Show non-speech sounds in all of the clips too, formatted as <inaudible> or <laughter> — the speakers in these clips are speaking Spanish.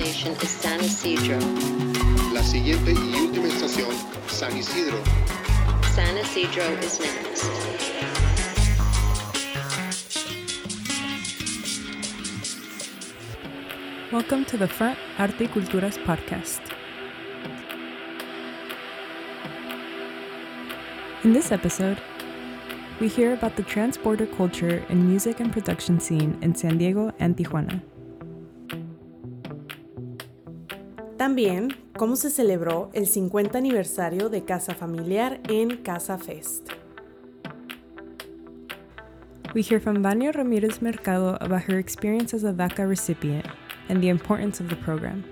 station is San Isidro. La siguiente y última estación, San Isidro. San Isidro is next. Welcome to the Front Arte y Culturas podcast. In this episode, we hear about the trans-border culture and music and production scene in San Diego and Tijuana. También cómo se celebró el 50 aniversario de Casa Familiar en Casa Fest. We hear from Vania Ramirez Mercado about her experience as a DACA recipient and the importance of the program.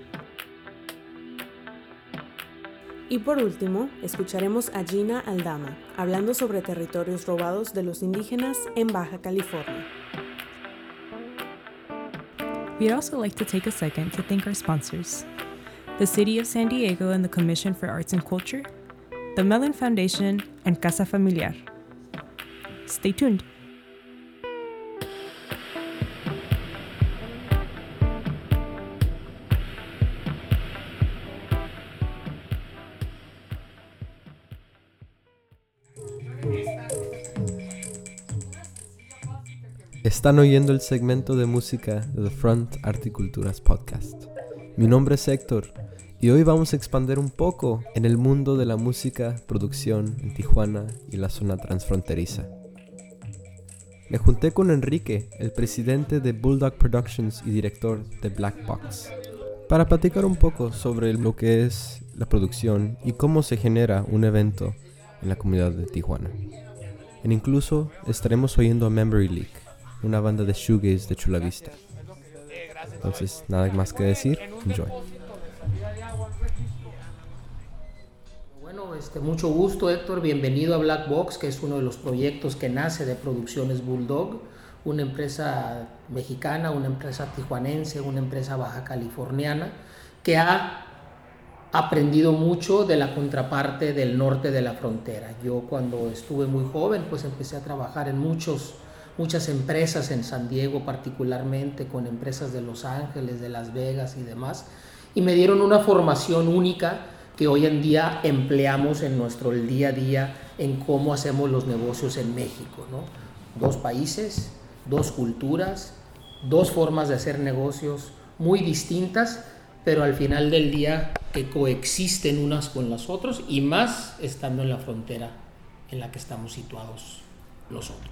Y por último, escucharemos a Gina Aldama hablando sobre territorios robados de los indígenas en Baja California. We'd also like to take a second to thank our sponsors the City of San Diego and the Commission for Arts and Culture, the Mellon Foundation, and Casa Familiar. Stay tuned. Están oyendo el segmento de música de The Front Articulturas Podcast. Mi nombre es Héctor y hoy vamos a expandir un poco en el mundo de la música, producción en Tijuana y la zona transfronteriza. Me junté con Enrique, el presidente de Bulldog Productions y director de Black Box, para platicar un poco sobre lo que es la producción y cómo se genera un evento en la comunidad de Tijuana. E incluso estaremos oyendo a Memory Leak, una banda de shoegaze de Chula Vista. Entonces, nada más que decir, enjoy. Este, mucho gusto Héctor, bienvenido a Black Box, que es uno de los proyectos que nace de Producciones Bulldog, una empresa mexicana, una empresa tijuanense, una empresa baja californiana, que ha aprendido mucho de la contraparte del norte de la frontera. Yo cuando estuve muy joven, pues empecé a trabajar en muchos muchas empresas en San Diego particularmente, con empresas de Los Ángeles, de Las Vegas y demás, y me dieron una formación única que hoy en día empleamos en nuestro día a día en cómo hacemos los negocios en México. ¿no? Dos países, dos culturas, dos formas de hacer negocios muy distintas, pero al final del día que coexisten unas con las otras y más estando en la frontera en la que estamos situados nosotros.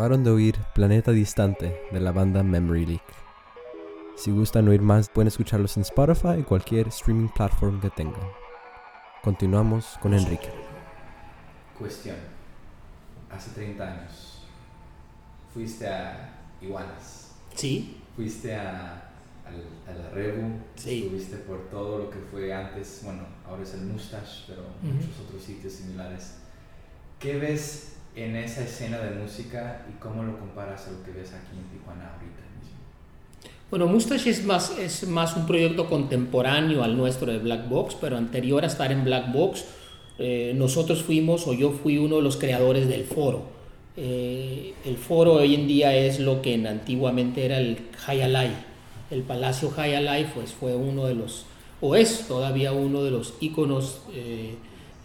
Acabaron de oír Planeta Distante de la banda Memory Leak. Si gustan oír más, pueden escucharlos en Spotify y cualquier streaming platform que tengan. Continuamos con Enrique. Cuestión. Hace 30 años fuiste a Iguanas, Sí, fuiste a, al- a la Rebu, Sí. estuviste por todo lo que fue antes, bueno, ahora es el Mustache, pero Ujú. muchos otros sitios similares. ¿Qué ves en esa escena de música y cómo lo comparas a lo que ves aquí en Tijuana ahorita mismo? Bueno, Mustache es más, es más un proyecto contemporáneo al nuestro de Black Box, pero anterior a estar en Black Box, eh, nosotros fuimos o yo fui uno de los creadores del foro. Eh, el foro hoy en día es lo que en- antiguamente era el Hayalai. El Palacio Hayalai pues, fue uno de los, o es todavía uno de los íconos eh,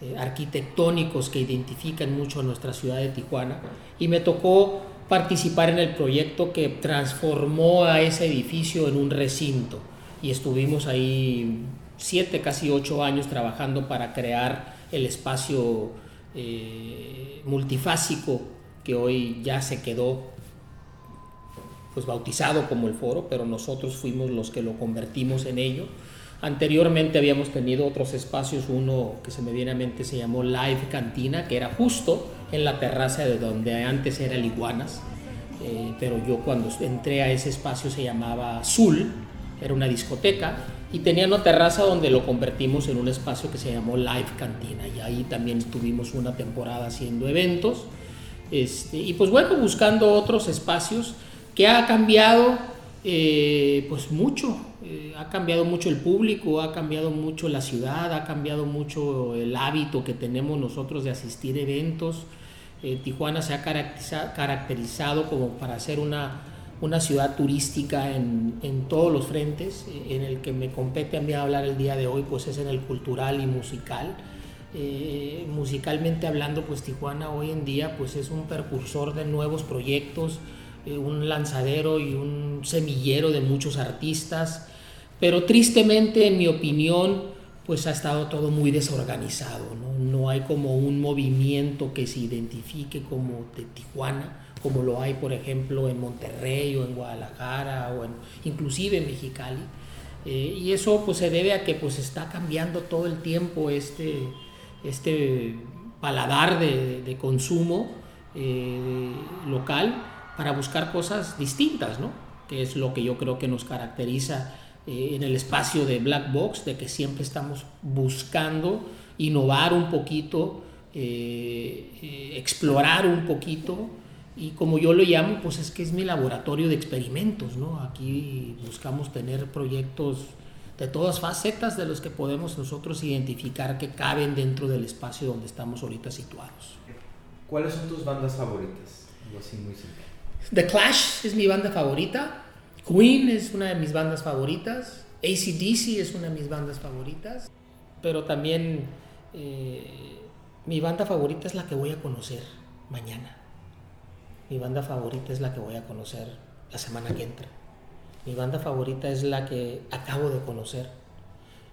eh, arquitectónicos que identifican mucho a nuestra ciudad de Tijuana. Y me tocó participar en el proyecto que transformó a ese edificio en un recinto. Y estuvimos ahí siete, casi ocho años trabajando para crear el espacio eh, multifásico que hoy ya se quedó pues bautizado como el foro, pero nosotros fuimos los que lo convertimos en ello. Anteriormente habíamos tenido otros espacios, uno que se me viene a mente se llamó Live Cantina, que era justo en la terraza de donde antes era el Iguanas, Eh, pero yo cuando entré a ese espacio se llamaba Azul, era una discoteca, y tenía una terraza donde lo convertimos en un espacio que se llamó Live Cantina, y ahí también estuvimos una temporada haciendo eventos, este, y pues bueno, buscando otros espacios que ha cambiado eh, pues mucho, eh, ha cambiado mucho el público, ha cambiado mucho la ciudad, ha cambiado mucho el hábito que tenemos nosotros de asistir a eventos. Eh, Tijuana se ha caracteriza- caracterizado como para ser una, una ciudad turística en, en todos los frentes, eh, en el que me compete a mí hablar el día de hoy, pues es en el cultural y musical. Musicalmente hablando, pues Tijuana hoy en día pues es un precursor de nuevos proyectos, un lanzadero y un semillero de muchos artistas, pero tristemente, en mi opinión, pues ha estado todo muy desorganizado, ¿no? No hay como un movimiento que se identifique como de Tijuana, como lo hay, por ejemplo, en Monterrey o en Guadalajara o en, inclusive en Mexicali. Eh, y eso pues se debe a que pues está cambiando todo el tiempo este, este paladar de, consumo eh, local para buscar cosas distintas, ¿no? Que es lo que yo creo que nos caracteriza eh, en el espacio de Black Box, de que siempre estamos buscando innovar un poquito, eh, eh, explorar un poquito y como yo lo llamo, pues es que es mi laboratorio de experimentos, ¿no? Aquí buscamos tener proyectos de todas facetas de los que podemos nosotros identificar que caben dentro del espacio donde estamos ahorita situados. ¿Cuáles son tus bandas favoritas? Así muy simple. The Clash es mi banda favorita, Queen es una de mis bandas favoritas, ACDC es una de mis bandas favoritas, pero también eh, mi banda favorita es la que voy a conocer mañana. Mi banda favorita es la que voy a conocer la semana que entra. Mi banda favorita es la que acabo de conocer.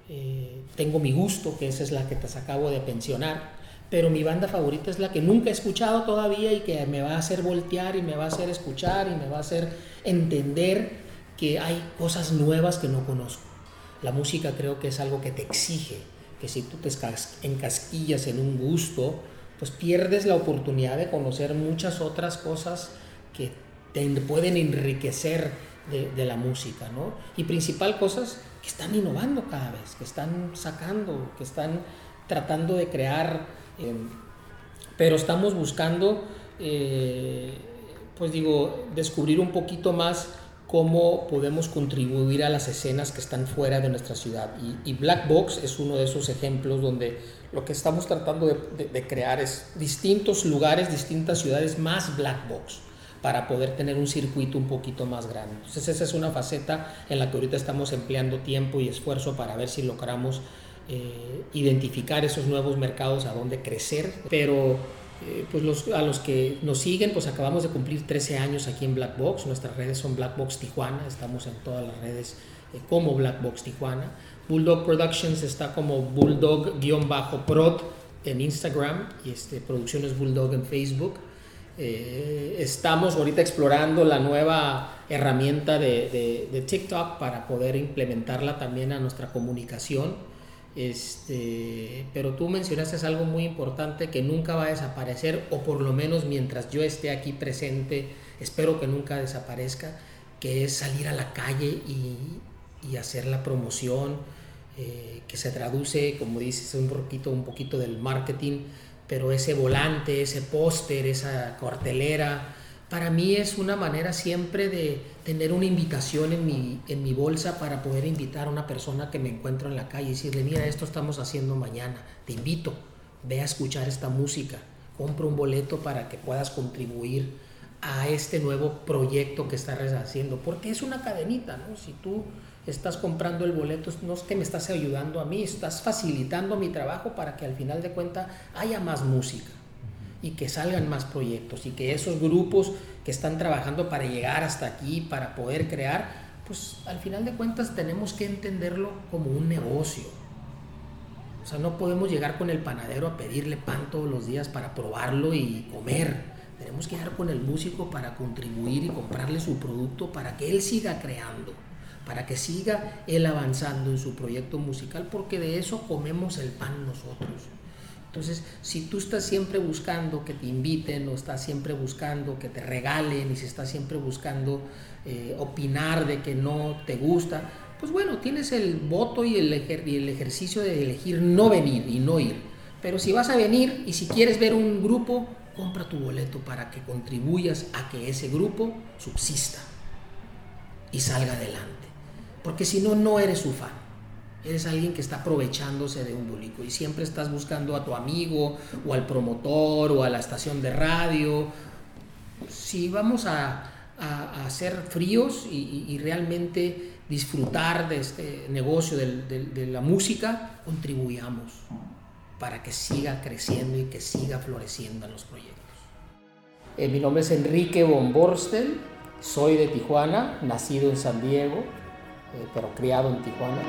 Eh, tengo mi gusto, que esa es la que te acabo de pensionar, pero mi banda favorita es la que nunca he escuchado todavía y que me va a hacer voltear y me va a hacer escuchar y me va a hacer entender que hay cosas nuevas que no conozco. La música creo que es algo que te exige, que si tú te encasquillas en un gusto, pues pierdes la oportunidad de conocer muchas otras cosas que te pueden enriquecer de, la música, ¿no? Y principal cosas que están innovando cada vez, que están sacando, que están tratando de crear, eh, pero estamos buscando, eh, pues digo, descubrir un poquito más cómo podemos contribuir a las escenas que están fuera de nuestra ciudad. Y, y Black Box es uno de esos ejemplos donde lo que estamos tratando de, de- de crear es distintos lugares, distintas ciudades más Black Box para poder tener un circuito un poquito más grande. Entonces esa es una faceta en la que ahorita estamos empleando tiempo y esfuerzo para ver si logramos eh, identificar esos nuevos mercados a dónde crecer, pero eh, pues los, a los que nos siguen, pues acabamos de cumplir 13 años aquí en Black Box, nuestras redes son Black Box Tijuana, estamos en todas las redes eh, como Black Box Tijuana. Bulldog Productions está como Bulldog-prod en Instagram y este, Producciones Bulldog en Facebook. Eh, estamos ahorita explorando la nueva herramienta de, de, de, TikTok para poder implementarla también a nuestra comunicación. Este, pero tú mencionaste algo muy importante que nunca va a desaparecer, o por lo menos mientras yo esté aquí presente, espero que nunca desaparezca, que es salir a la calle y, hacer la promoción, eh, que se traduce, como dices, un poquito, un poquito del marketing, pero ese volante, ese póster, esa cartelera, para mí es una manera siempre de tener una invitación en mi, en mi bolsa para poder invitar a una persona que me encuentro en la calle y decirle, mira, esto estamos haciendo mañana, te invito, ve a escuchar esta música, compra un boleto para que puedas contribuir a este nuevo proyecto que estás haciendo, porque es una cadenita, ¿no? Si tú estás comprando el boleto, no es que me estás ayudando a mí, estás facilitando mi trabajo para que al final de cuentas haya más música y que salgan más proyectos y que esos grupos que están trabajando para llegar hasta aquí, para poder crear, pues al final de cuentas tenemos que entenderlo como un negocio. O sea, no podemos llegar con el panadero a pedirle pan todos los días para probarlo y comer. Tenemos que llegar con el músico para contribuir y comprarle su producto para que él siga creando para que siga él avanzando en su proyecto musical, porque de eso comemos el pan nosotros. Entonces, si tú estás siempre buscando que te inviten o estás siempre buscando que te regalen y si estás siempre buscando eh, opinar de que no te gusta, pues bueno, tienes el voto y el, y el ejercicio de elegir no venir y no ir. Pero si vas a venir y si quieres ver un grupo, compra tu boleto para que contribuyas a que ese grupo subsista y salga adelante. Porque si no, no eres su fan. Eres alguien que está aprovechándose de un público y siempre estás buscando a tu amigo o al promotor o a la estación de radio. Si vamos a, a, ser fríos y, realmente disfrutar de este negocio de, la música, contribuyamos para que siga creciendo y que siga floreciendo en los proyectos. Eh, mi nombre es Enrique von Borstel, soy de Tijuana, nacido en San Diego, pero criado en Tijuana.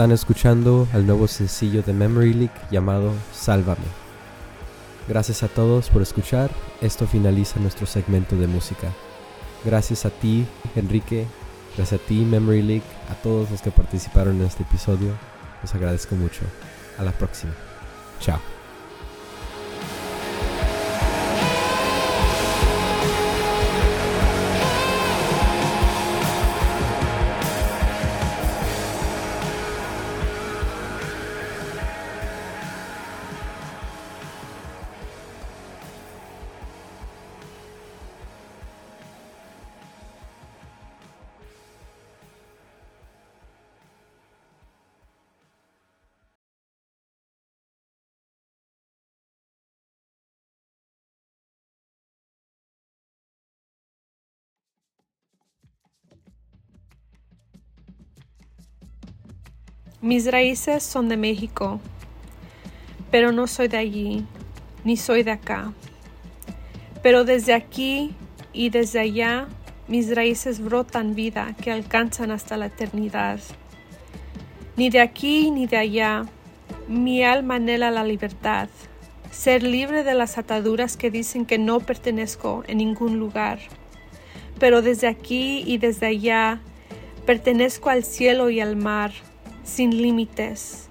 Están escuchando al nuevo sencillo de Memory Leak llamado Sálvame. Gracias a todos por escuchar. Esto finaliza nuestro segmento de música. Gracias a ti, Enrique. Gracias a ti, Memory Leak. A todos los que participaron en este episodio. Les agradezco mucho. A la próxima. Chao. Mis raíces son de México, pero no soy de allí, ni soy de acá. Pero desde aquí y desde allá, mis raíces brotan vida que alcanzan hasta la eternidad. Ni de aquí ni de allá, mi alma anhela la libertad, ser libre de las ataduras que dicen que no pertenezco en ningún lugar. Pero desde aquí y desde allá, pertenezco al cielo y al mar sin límites.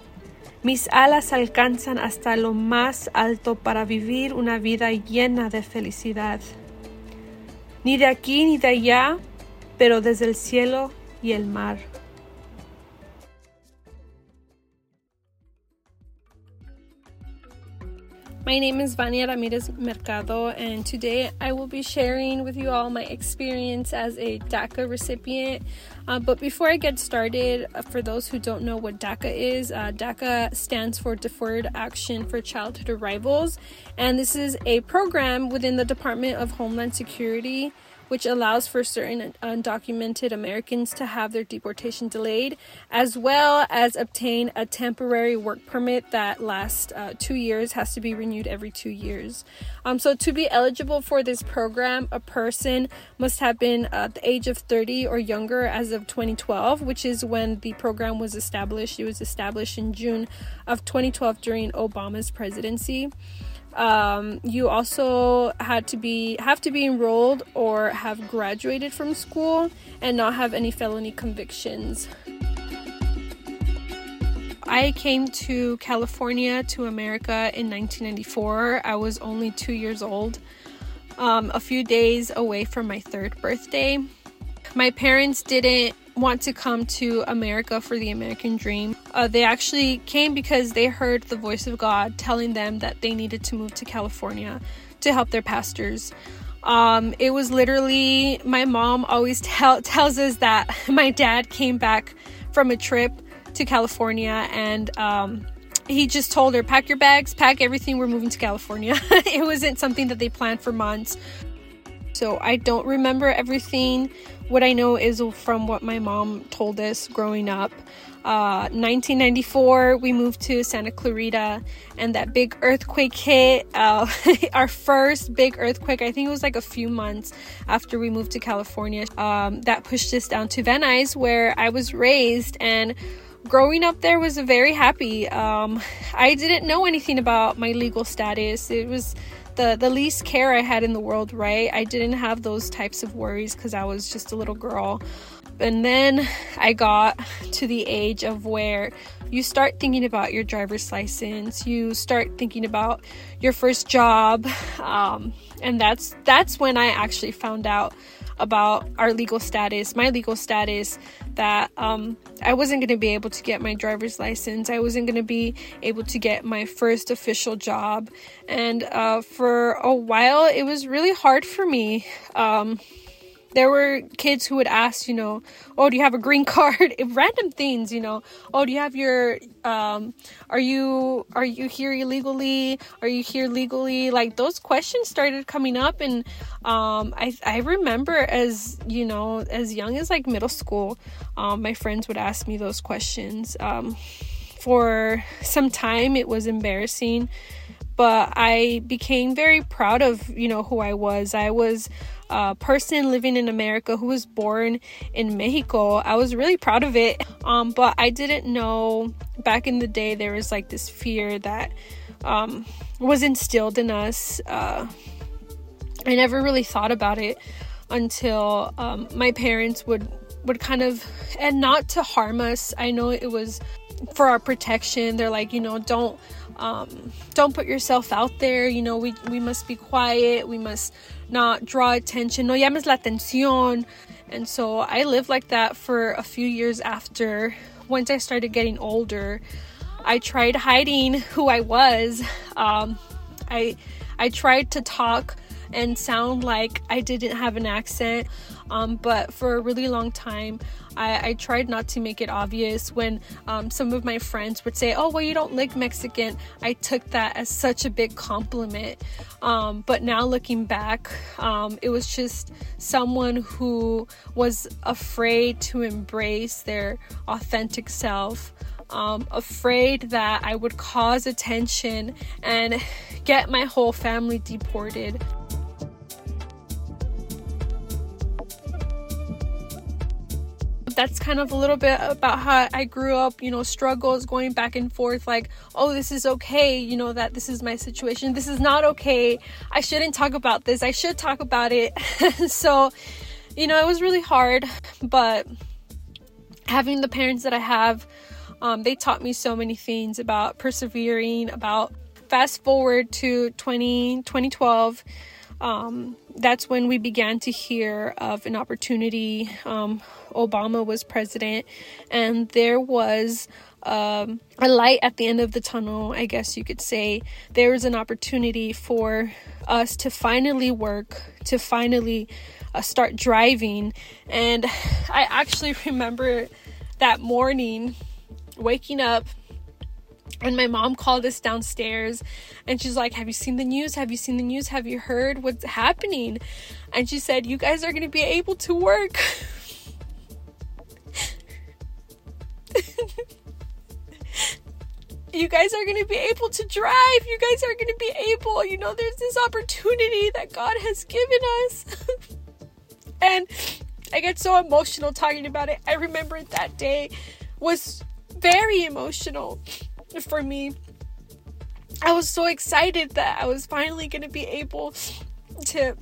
Mis alas alcanzan hasta lo más alto para vivir una vida llena de felicidad. Ni de aquí ni de allá, pero desde el cielo y el mar. My name is Vania Ramirez Mercado, and today I will be sharing with you all my experience as a DACA recipient. Uh, but before I get started, uh, for those who don't know what DACA is, uh, DACA stands for Deferred Action for Childhood Arrivals, and this is a program within the Department of Homeland Security which allows for certain undocumented Americans to have their deportation delayed, as well as obtain a temporary work permit that lasts uh, two years, has to be renewed every two years. Um, so, to be eligible for this program, a person must have been uh, the age of 30 or younger as of 2012, which is when the program was established. It was established in June of 2012 during Obama's presidency. Um, you also had to be have to be enrolled or have graduated from school and not have any felony convictions. I came to California to America in 1994. I was only two years old, um, a few days away from my third birthday. My parents didn't want to come to America for the American dream. Uh, they actually came because they heard the voice of God telling them that they needed to move to California to help their pastors. Um, it was literally my mom always <laughs> tell, tells us that <laughs> my dad came back from a trip to California and um, he just told her, Pack your bags, pack everything, we're moving to California. <laughs> it wasn't something that they planned for months. So I don't remember everything. What I know is from what my mom told us growing up. Uh, 1994, we moved to Santa Clarita, and that big earthquake hit. Uh, <laughs> our first big earthquake, I think it was like a few months after we moved to California. Um, that pushed us down to Venice, where I was raised, and growing up there was very happy. Um, I didn't know anything about my legal status. It was the the least care I had in the world, right? I didn't have those types of worries cuz I was just a little girl. And then I got to the age of where you start thinking about your driver's license, you start thinking about your first job, um, and that's that's when I actually found out about our legal status, my legal status, that um, I wasn't going to be able to get my driver's license. I wasn't going to be able to get my first official job. And uh, for a while, it was really hard for me. Um, there were kids who would ask, you know, oh, do you have a green <laughs> card? Random things, you know. Oh, do you have your um are you are you here illegally? Are you here legally? Like those questions started coming up and um I I remember as, you know, as young as like middle school, um my friends would ask me those questions. Um for some time it was embarrassing but I became very proud of, you know, who I was. I was a person living in America who was born in Mexico. I was really proud of it. Um, but I didn't know back in the day there was like this fear that um, was instilled in us. Uh, I never really thought about it until um, my parents would would kind of and not to harm us. I know it was for our protection. They're like, you know, don't um, don't put yourself out there. You know, we we must be quiet. We must not draw attention. No llames la atención. And so I lived like that for a few years after. Once I started getting older, I tried hiding who I was. Um, I I tried to talk and sound like I didn't have an accent. Um, but for a really long time, I, I, tried not to make it obvious. When um, some of my friends would say, Oh, well, you don't look Mexican, I took that as such a big compliment. Um, but now looking back, um, it was just someone who was afraid to embrace their authentic self. Um, afraid that I would cause attention and get my whole family deported. That's kind of a little bit about how I grew up, you know, struggles going back and forth like, oh, this is okay, you know, that this is my situation. This is not okay. I shouldn't talk about this. I should talk about it. <laughs> so, you know, it was really hard, but having the parents that I have, um, they taught me so many things about persevering, about fast forward to 20, 2012. Um, that's when we began to hear of an opportunity. Um, Obama was president, and there was um, a light at the end of the tunnel, I guess you could say. There was an opportunity for us to finally work, to finally uh, start driving. And I actually remember that morning waking up and my mom called us downstairs and she's like, Have you seen the news? Have you seen the news? Have you heard what's happening? And she said, You guys are going to be able to work. <laughs> <laughs> you guys are going to be able to drive. You guys are going to be able, you know, there's this opportunity that God has given us. <laughs> and I get so emotional talking about it. I remember that day was very emotional for me. I was so excited that I was finally going to be able to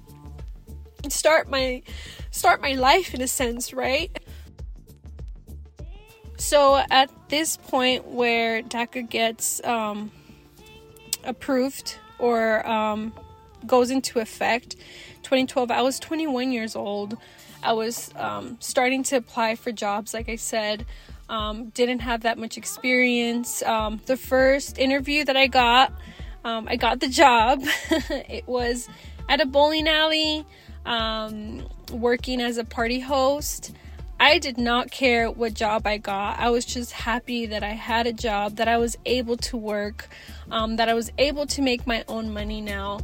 start my start my life in a sense, right? So at this point where DACA gets um, approved or um, goes into effect, 2012, I was 21 years old. I was um, starting to apply for jobs, like I said. Um, didn't have that much experience. Um, the first interview that I got, um, I got the job. <laughs> it was at a bowling alley, working as a party host. I did not care what job I got. I was just happy that I had a job, that I was able to work, um, that I was able to make my own money now.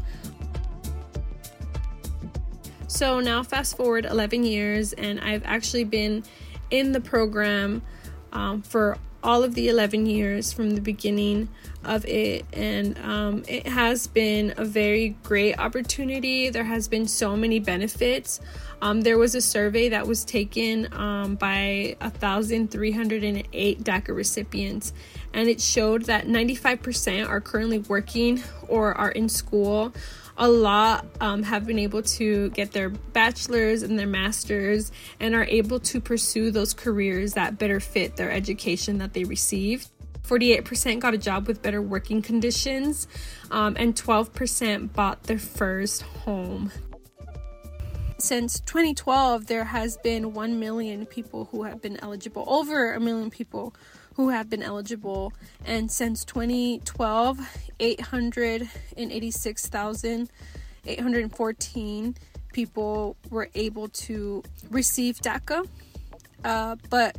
So now, fast forward 11 years, and I've actually been in the program um, for all of the 11 years from the beginning of it and um, it has been a very great opportunity. There has been so many benefits. Um, there was a survey that was taken um, by 1308 daca recipients and it showed that 95% are currently working or are in school a lot um, have been able to get their bachelor's and their master's and are able to pursue those careers that better fit their education that they received. 48% got a job with better working conditions, um, and 12% bought their first home. Since 2012, there has been 1 million people who have been eligible, over a million people who have been eligible. And since 2012, 886,814 people were able to receive DACA. Uh, but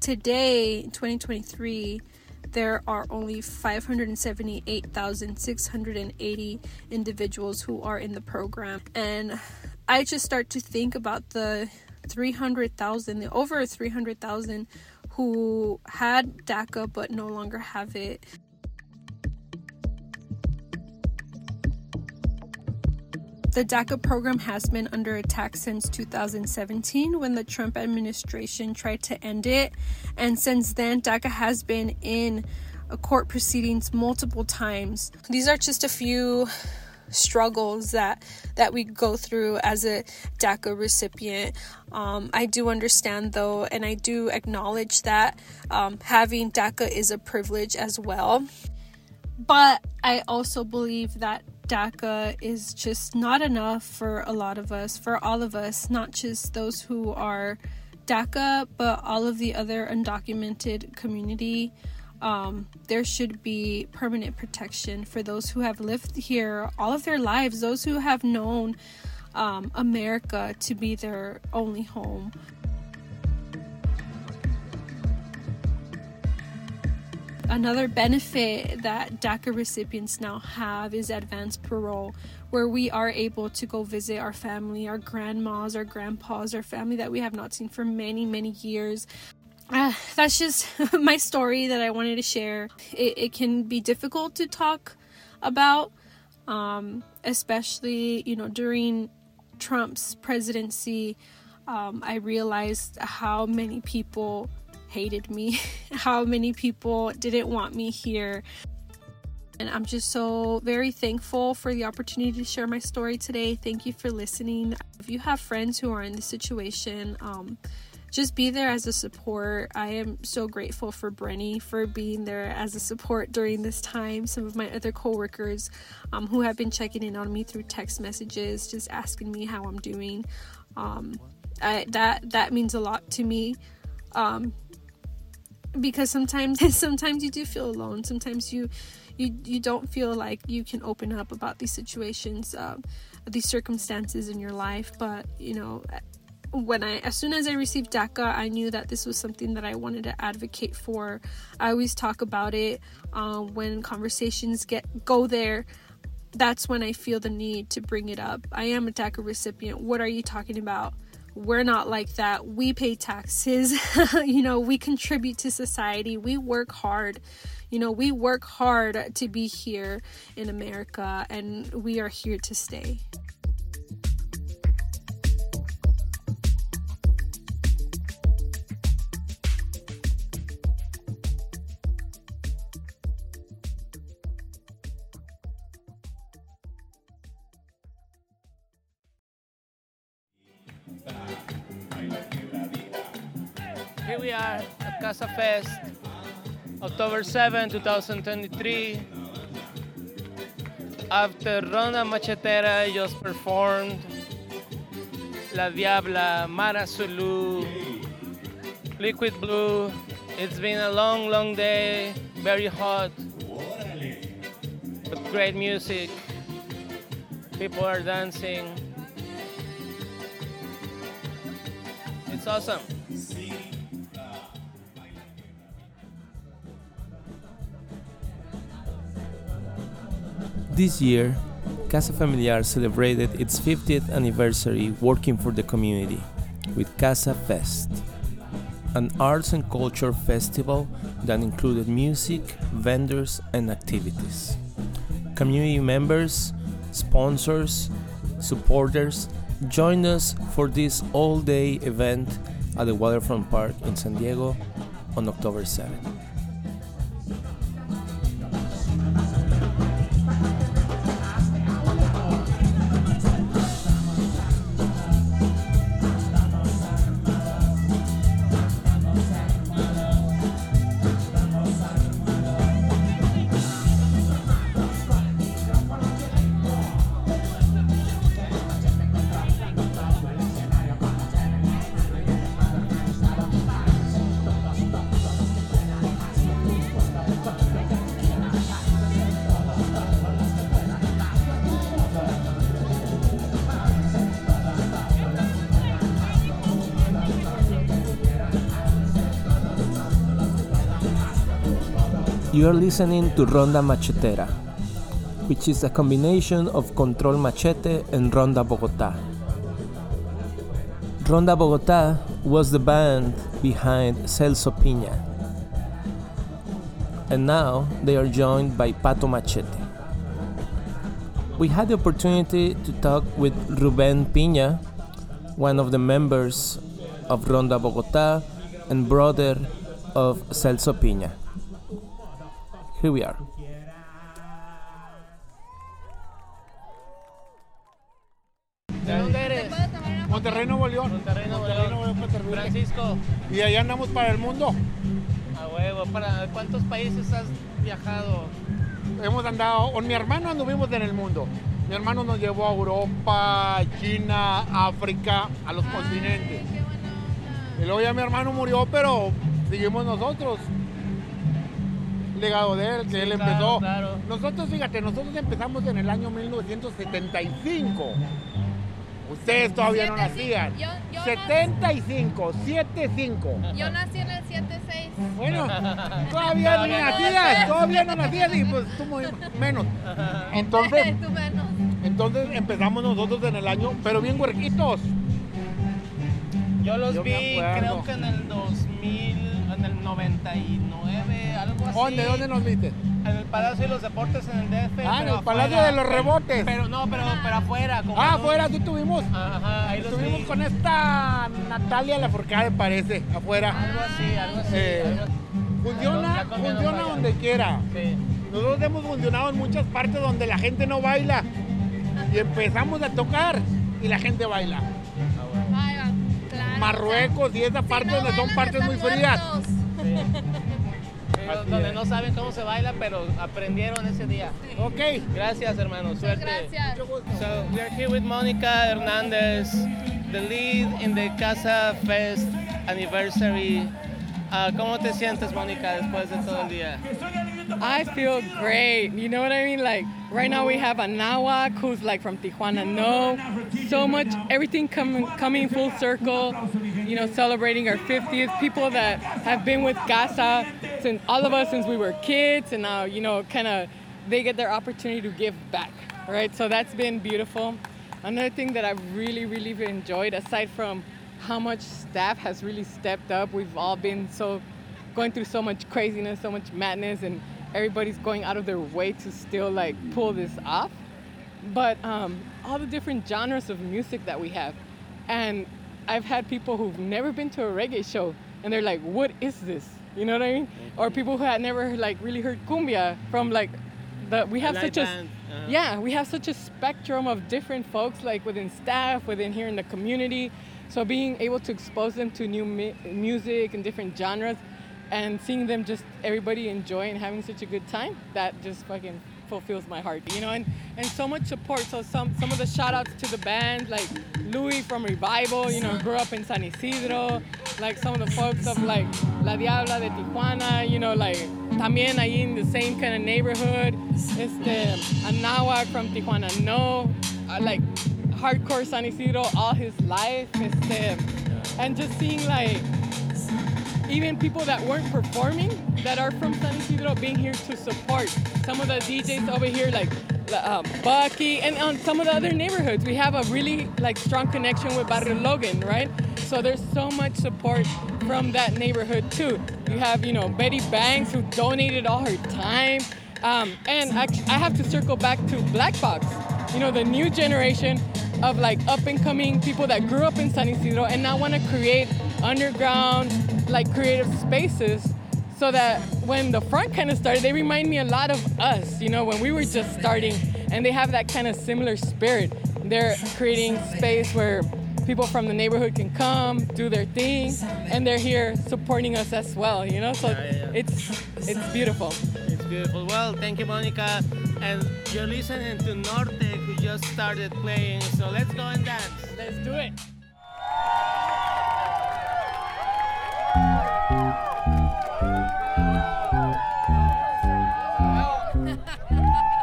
today, 2023, there are only 578,680 individuals who are in the program. And I just start to think about the 300,000, the over 300,000 who had DACA but no longer have it. The DACA program has been under attack since 2017 when the Trump administration tried to end it. And since then, DACA has been in court proceedings multiple times. These are just a few struggles that that we go through as a DACA recipient. Um, I do understand though, and I do acknowledge that um, having DACA is a privilege as well. But I also believe that DACA is just not enough for a lot of us, for all of us, not just those who are DACA, but all of the other undocumented community. Um, there should be permanent protection for those who have lived here all of their lives, those who have known um, America to be their only home. Another benefit that DACA recipients now have is advanced parole, where we are able to go visit our family, our grandmas, our grandpas, our family that we have not seen for many, many years. Uh, that's just <laughs> my story that I wanted to share. It, it can be difficult to talk about, um, especially, you know, during Trump's presidency. Um, I realized how many people hated me, <laughs> how many people didn't want me here. And I'm just so very thankful for the opportunity to share my story today. Thank you for listening. If you have friends who are in this situation, um, just be there as a support. I am so grateful for Brenny for being there as a support during this time. Some of my other coworkers um, who have been checking in on me through text messages, just asking me how I'm doing. Um, I, that that means a lot to me. Um, because sometimes <laughs> sometimes you do feel alone sometimes you you you don't feel like you can open up about these situations uh, these circumstances in your life but you know when I as soon as I received DACA I knew that this was something that I wanted to advocate for I always talk about it um, when conversations get go there that's when I feel the need to bring it up I am a DACA recipient what are you talking about we're not like that. We pay taxes, <laughs> you know, we contribute to society, we work hard. You know, we work hard to be here in America and we are here to stay. We are at Casa Fest, October 7, 2023. After Ronda Machetera just performed La Diabla, Mara Zulu, Liquid Blue. It's been a long, long day, very hot, but great music. People are dancing. It's awesome. This year, Casa Familiar celebrated its 50th anniversary working for the community with Casa Fest, an arts and culture festival that included music, vendors, and activities. Community members, sponsors, supporters joined us for this all day event at the Waterfront Park in San Diego on October 7. You are listening to Ronda Machetera, which is a combination of Control Machete and Ronda Bogota. Ronda Bogota was the band behind Celso Piña, and now they are joined by Pato Machete. we had the opportunity to talk with Ruben Piña, one of the members of Ronda Bogotá and brother of Celso Piña. Here we are. ¿De dónde eres? Monterrey, Nuevo León. Monterrey, Nuevo Monterrey, León. Francisco, Y allá andamos para el mundo. a huevo. ¿Para cuántos países has viajado? Hemos andado, con mi hermano anduvimos en el mundo. Mi hermano nos llevó a Europa, China, África, a los continentes. Y luego ya mi hermano murió, pero seguimos nosotros. Legado de él, que él claro, empezó. claro. Nosotros, fíjate, nosotros empezamos en el año 1975. Ustedes todavía no 75. nacían. Yo- yo 75, 75. Yo nací en el 7-6. Bueno, <laughs> todavía no nacías, todavía no nacías y pues tú muy menos. <laughs> Entonces, Tú menos. entonces empezamos nosotros en el año, pero bien huerquitos. Yo los Yo vi, creo que en el 2000, en el 99, algo así. ¿Dónde, dónde nos viste? En el Palacio de los Deportes en el DF. Ah, en el Palacio de los Rebotes. Pero no, pero, pero afuera. Como Ah, afuera sí tuvimos. Ajá, ahí los Estuvimos vi. con esta Natalia Lafourcade, parece, afuera. Algo así, algo así. Eh, algo así. Funciona, funciona donde quiera. Sí. Nosotros hemos funcionado en muchas partes donde la gente no baila. Y empezamos a tocar y la gente baila. Marruecos y esa parte no donde son partes muy frías. Sí, donde es. no saben cómo se baila, pero aprendieron ese día. Ok. Gracias, hermano. Suerte. gracias. So we are here with Monica Hernandez, the lead in the Casa Fest anniversary. Uh, ¿Cómo te sientes, Mónica, después de todo el día? I feel great. You know what I mean? Like right now we have a who's like from Tijuana. No, so much everything coming coming full circle. You know, celebrating our 50th. People that have been with Casa since all of us since we were kids, and now you know, kind of they get their opportunity to give back. Right. So that's been beautiful. Another thing that I've really, really enjoyed, aside from how much staff has really stepped up, we've all been so going through so much craziness, so much madness, and everybody's going out of their way to still like pull this off. But um, all the different genres of music that we have, and I've had people who've never been to a reggae show, and they're like, "What is this?" You know what I mean? Or people who had never like really heard cumbia from like the we have such a uh-huh. yeah we have such a spectrum of different folks like within staff within here in the community so being able to expose them to new mi- music and different genres and seeing them just everybody enjoy and having such a good time that just fucking fulfills my heart you know? And and so much support. So some some of the shout outs to the band like louis from revival you know grew up in san isidro. Like some of the folks of like la diabla de tijuana you know like también ahí in the same kind of neighborhood. Este Anáhuac from tijuana no. Uh, like hardcore san isidro all his life este and just seeing like even people that weren't performing that are from San Isidro being here to support. Some of the DJs over here like um, Bucky and on some of the other neighborhoods. We have a really like strong connection with Barrio Logan right? So there's so much support from that neighborhood too. You have you know Betty Banks who donated all her time. Um, and act- I have to circle back to Black Box you know the new generation of like up and coming people that grew up in San Isidro and now want to create underground like creative spaces so that when the front kind of started they remind me a lot of us you know when we were just starting and they have that kind of similar spirit they're creating space where people from the neighborhood can come do their thing and they're here supporting us as well you know so it's it's beautiful It's beautiful. Well, thank you, Monica. And you're listening to Norte, who just started playing. So let's go and dance. let's do it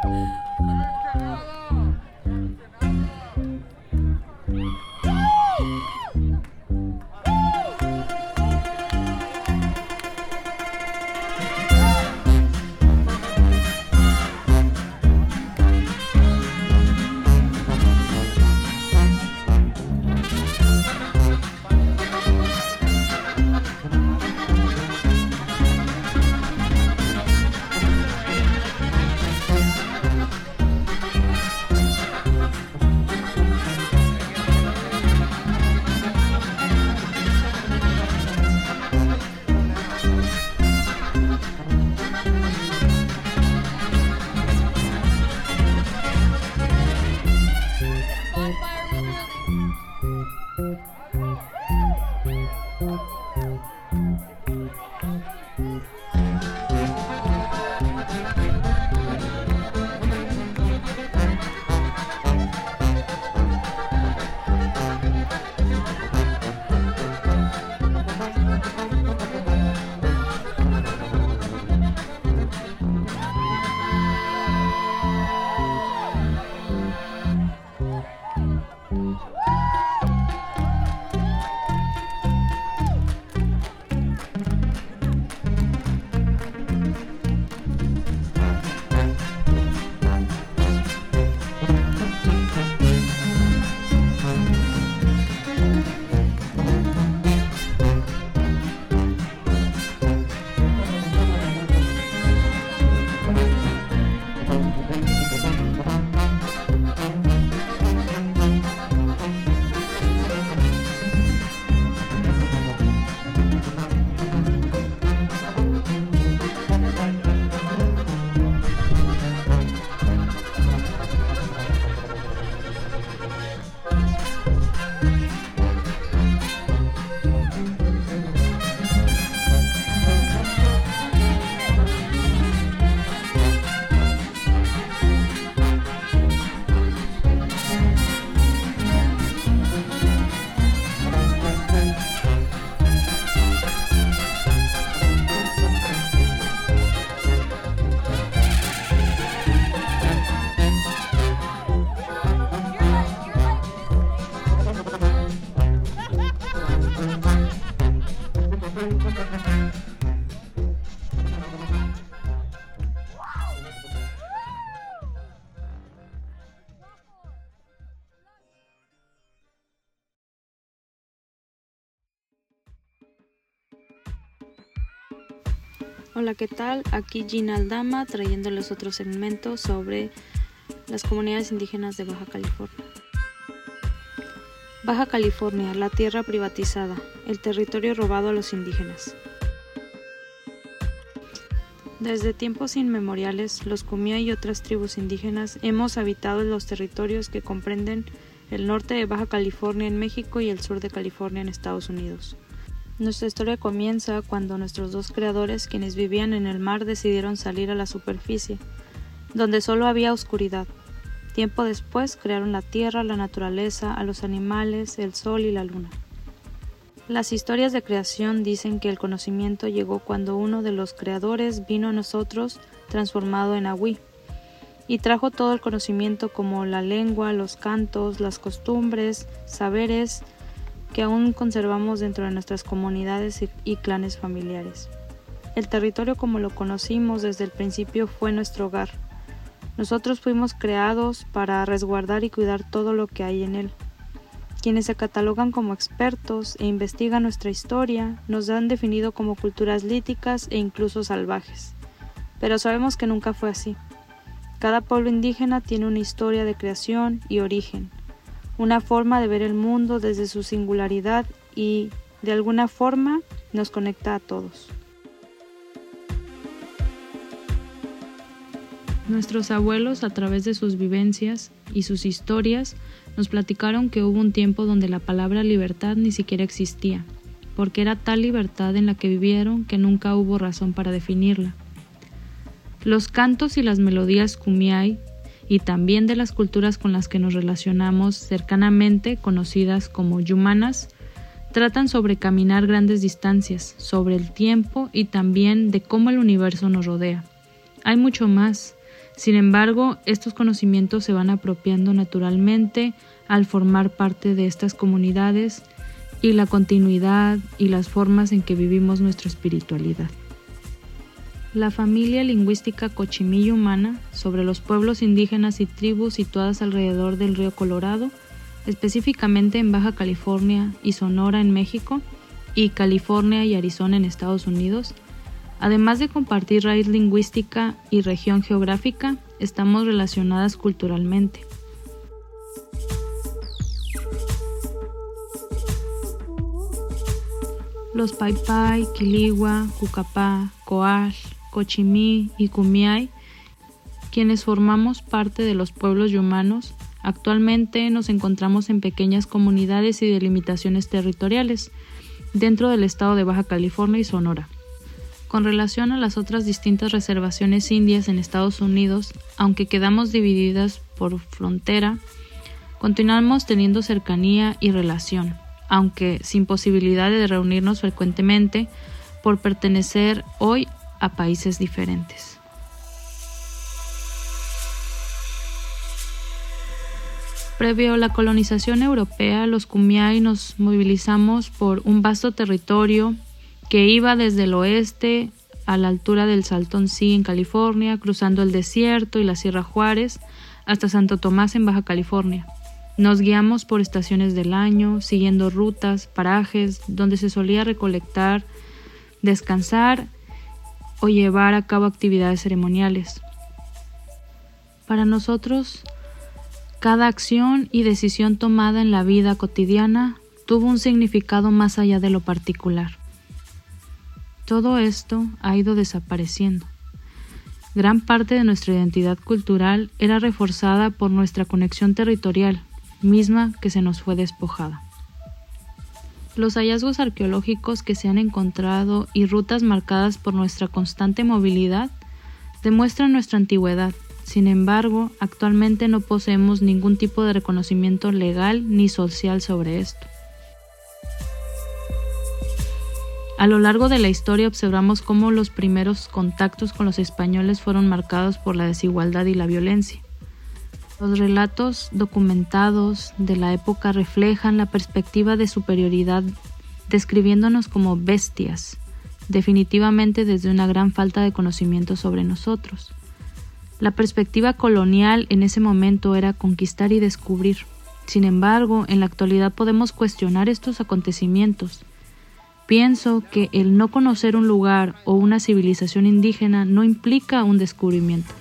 Boom. Hola, ¿qué tal? Aquí Gina Aldama trayéndoles otro segmento sobre las comunidades indígenas de Baja California. Baja California, la tierra privatizada, el territorio robado a los indígenas. Desde tiempos inmemoriales, los Kumia y otras tribus indígenas hemos habitado los territorios que comprenden el norte de Baja California en México y el sur de California en Estados Unidos. Nuestra historia comienza cuando nuestros dos creadores, quienes vivían en el mar, decidieron salir a la superficie, donde solo había oscuridad. Tiempo después crearon la tierra, la naturaleza, a los animales, el sol y la luna. Las historias de creación dicen que el conocimiento llegó cuando uno de los creadores vino a nosotros transformado en Agüí y trajo todo el conocimiento como la lengua, los cantos, las costumbres, saberes, que aún conservamos dentro de nuestras comunidades y clanes familiares. El territorio como lo conocimos desde el principio fue nuestro hogar. Nosotros fuimos creados para resguardar y cuidar todo lo que hay en él. Quienes se catalogan como expertos e investigan nuestra historia nos han definido como culturas líticas e incluso salvajes. Pero sabemos que nunca fue así. Cada pueblo indígena tiene una historia de creación y origen, una forma de ver el mundo desde su singularidad y, de alguna forma, nos conecta a todos. Nuestros abuelos, a través de sus vivencias y sus historias, nos platicaron que hubo un tiempo donde la palabra libertad ni siquiera existía, porque era tal libertad en la que vivieron que nunca hubo razón para definirla. Los cantos y las melodías kumiai y también de las culturas con las que nos relacionamos cercanamente, conocidas como yumanas, tratan sobre caminar grandes distancias, sobre el tiempo y también de cómo el universo nos rodea. Hay mucho más. Sin embargo, estos conocimientos se van apropiando naturalmente al formar parte de estas comunidades y la continuidad y las formas en que vivimos nuestra espiritualidad. La familia lingüística cochimillo humana sobre los pueblos indígenas y tribus situadas alrededor del río Colorado, específicamente en Baja California y Sonora en México y California y Arizona en Estados Unidos, además de compartir raíz lingüística y región geográfica, estamos relacionadas culturalmente. Los Paipai, Quiligua, Cucapá, Coal, Cochimí y Cumiay, quienes formamos parte de los pueblos yumanos, actualmente nos encontramos en pequeñas comunidades y delimitaciones territoriales, dentro del estado de Baja California y Sonora. Con relación a las otras distintas reservaciones indias en Estados Unidos, aunque quedamos divididas por frontera, continuamos teniendo cercanía y relación, aunque sin posibilidad de reunirnos frecuentemente por pertenecer hoy a países diferentes. Previo a la colonización europea, los Kumiai nos movilizamos por un vasto territorio que iba desde el oeste a la altura del Salton Sea en California, cruzando el desierto y la Sierra Juárez hasta Santo Tomás en Baja California. Nos guiamos por estaciones del año, siguiendo rutas, parajes donde se solía recolectar, descansar o llevar a cabo actividades ceremoniales. Para nosotros, cada acción y decisión tomada en la vida cotidiana tuvo un significado más allá de lo particular. Todo esto ha ido desapareciendo. Gran parte de nuestra identidad cultural era reforzada por nuestra conexión territorial, misma que se nos fue despojada. Los hallazgos arqueológicos que se han encontrado y rutas marcadas por nuestra constante movilidad demuestran nuestra antigüedad sin embargo, actualmente no poseemos ningún tipo de reconocimiento legal ni social sobre esto. A lo largo de la historia observamos cómo los primeros contactos con los españoles fueron marcados por la desigualdad y la violencia. Los relatos documentados de la época reflejan la perspectiva de superioridad describiéndonos como bestias, definitivamente desde una gran falta de conocimiento sobre nosotros. La perspectiva colonial en ese momento era conquistar y descubrir. Sin embargo, en la actualidad podemos cuestionar estos acontecimientos. Pienso que el no conocer un lugar o una civilización indígena no implica un descubrimiento.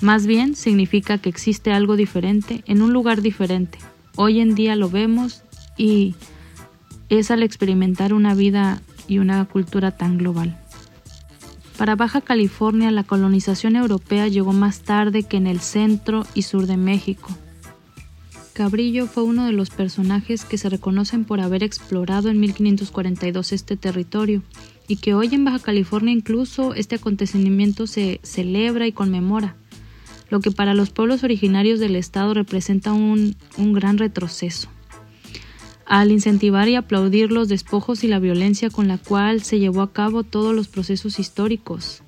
Más bien significa que existe algo diferente en un lugar diferente. Hoy en día lo vemos y es al experimentar una vida y una cultura tan global. Para Baja California la colonización europea llegó más tarde que en el centro y sur de México. Cabrillo fue uno de los personajes que se reconocen por haber explorado en 1542 este territorio y que hoy en Baja California incluso este acontecimiento se celebra y conmemora, lo que para los pueblos originarios del estado representa un, un gran retroceso al incentivar y aplaudir los despojos y la violencia con la cual se llevó a cabo todos los procesos históricos.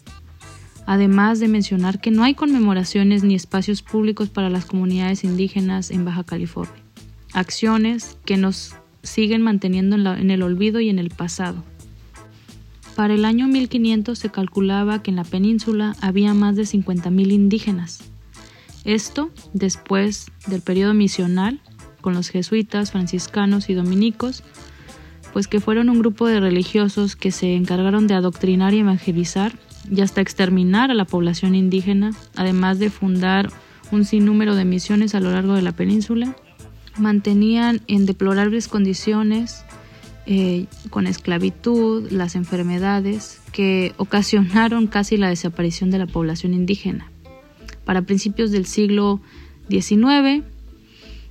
Además de mencionar que no hay conmemoraciones ni espacios públicos para las comunidades indígenas en Baja California. Acciones que nos siguen manteniendo en, el olvido y en el pasado. Para el año 1500 se calculaba que en la península había más de 50.000 indígenas. Esto después del periodo misional con los jesuitas, franciscanos y dominicos, pues que fueron un grupo de religiosos que se encargaron de adoctrinar y evangelizar y hasta exterminar a la población indígena, además de fundar un sinnúmero de misiones a lo largo de la península. Mantenían en deplorables condiciones, eh, con esclavitud, las enfermedades que ocasionaron casi la desaparición de la población indígena. Para principios del siglo XIX,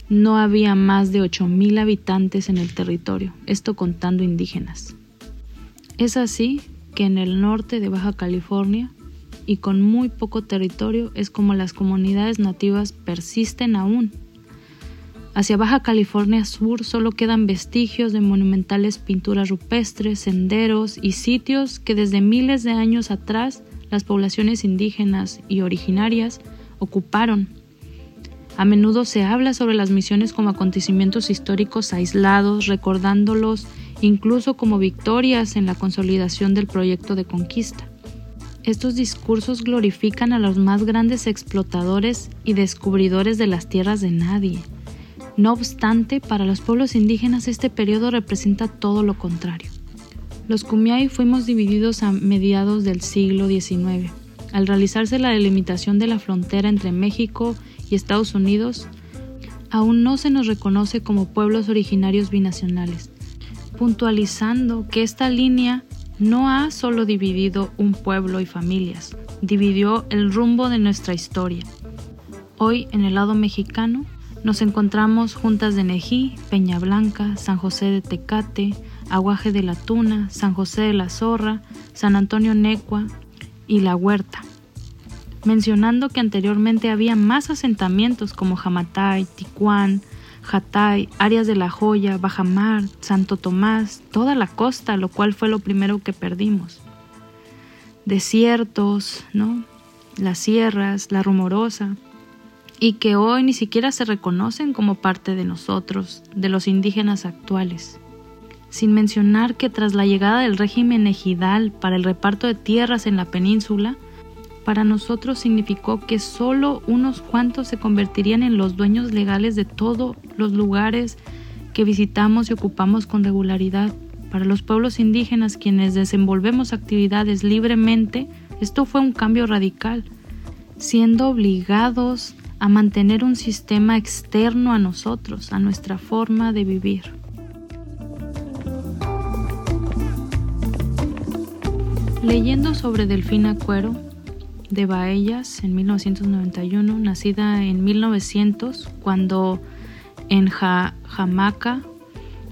no había más de 8.000 habitantes en el territorio, esto contando indígenas. Es así que en el norte de Baja California y con muy poco territorio es como las comunidades nativas persisten aún. Hacia Baja California Sur solo quedan vestigios de monumentales pinturas rupestres, senderos y sitios que desde miles de años atrás las poblaciones indígenas y originarias ocuparon a menudo se habla sobre las misiones como acontecimientos históricos aislados, recordándolos incluso como victorias en la consolidación del proyecto de conquista. Estos discursos glorifican a los más grandes explotadores y descubridores de las tierras de nadie. No obstante, para los pueblos indígenas este periodo representa todo lo contrario. Los Kumiai fuimos divididos a mediados del siglo XIX. Al realizarse la delimitación de la frontera entre México y Estados Unidos, aún no se nos reconoce como pueblos originarios binacionales, puntualizando que esta línea no ha solo dividido un pueblo y familias, dividió el rumbo de nuestra historia. Hoy, en el lado mexicano, nos encontramos Juntas de Nejí, Peña Blanca, San José de Tecate, Aguaje de la Tuna, San José de la Zorra, San Antonio Necua y La Huerta, mencionando que anteriormente había más asentamientos como Jamatay, Ticuán, Jatay, áreas de La Joya, Bajamar, Santo Tomás, toda la costa, lo cual fue lo primero que perdimos. Desiertos, ¿no? Las sierras, la rumorosa, y que hoy ni siquiera se reconocen como parte de nosotros, de los indígenas actuales. Sin mencionar que tras la llegada del régimen ejidal para el reparto de tierras en la península, para nosotros significó que solo unos cuantos se convertirían en los dueños legales de todos los lugares que visitamos y ocupamos con regularidad. Para los pueblos indígenas quienes desenvolvemos actividades libremente, esto fue un cambio radical, siendo obligados a mantener un sistema externo a nosotros, a nuestra forma de vivir. Leyendo sobre Delfina Cuero de Baellas en 1991, nacida en 1900, cuando en Jamaca,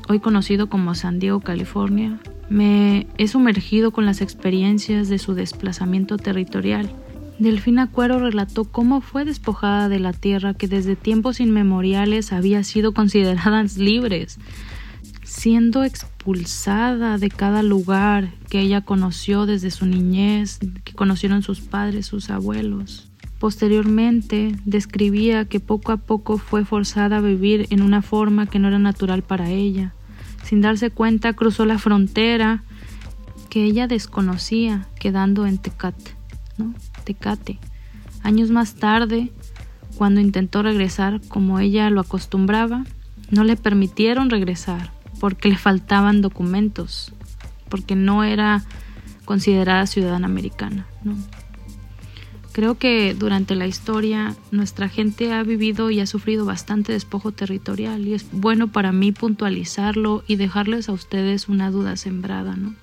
hoy conocido como San Diego, California, me he sumergido con las experiencias de su desplazamiento territorial Delfina Cuero relató cómo fue despojada de la tierra que desde tiempos inmemoriales había sido consideradas <laughs> libres, siendo expulsada de cada lugar que ella conoció desde su niñez, que conocieron sus padres, sus abuelos. Posteriormente, describía que poco a poco fue forzada a vivir en una forma que no era natural para ella. Sin darse cuenta, cruzó la frontera que ella desconocía, quedando en Tecate. ¿no? Tecate. Años más tarde, cuando intentó regresar como ella lo acostumbraba, no le permitieron regresar porque le faltaban documentos, porque no era considerada ciudadana americana. Creo que durante la historia nuestra gente ha vivido y ha sufrido bastante despojo territorial y es bueno para mí puntualizarlo y dejarles a ustedes una duda sembrada, ¿no?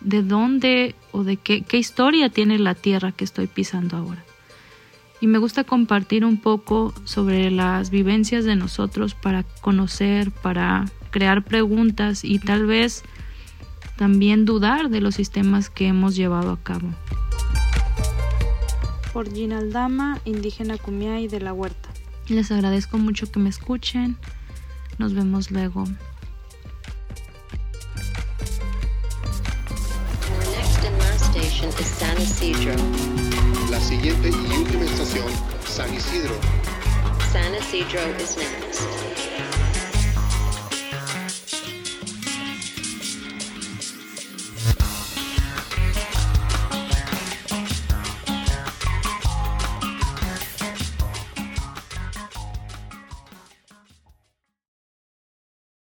De dónde o de qué, qué historia tiene la tierra que estoy pisando ahora. Y me gusta compartir un poco sobre las vivencias de nosotros para conocer, para crear preguntas y tal vez también dudar de los sistemas que hemos llevado a cabo. Por Ginaldama, indígena y de la Huerta. Les agradezco mucho que me escuchen. Nos vemos luego. San Isidro. La siguiente y última estación, San Isidro. San Isidro is next.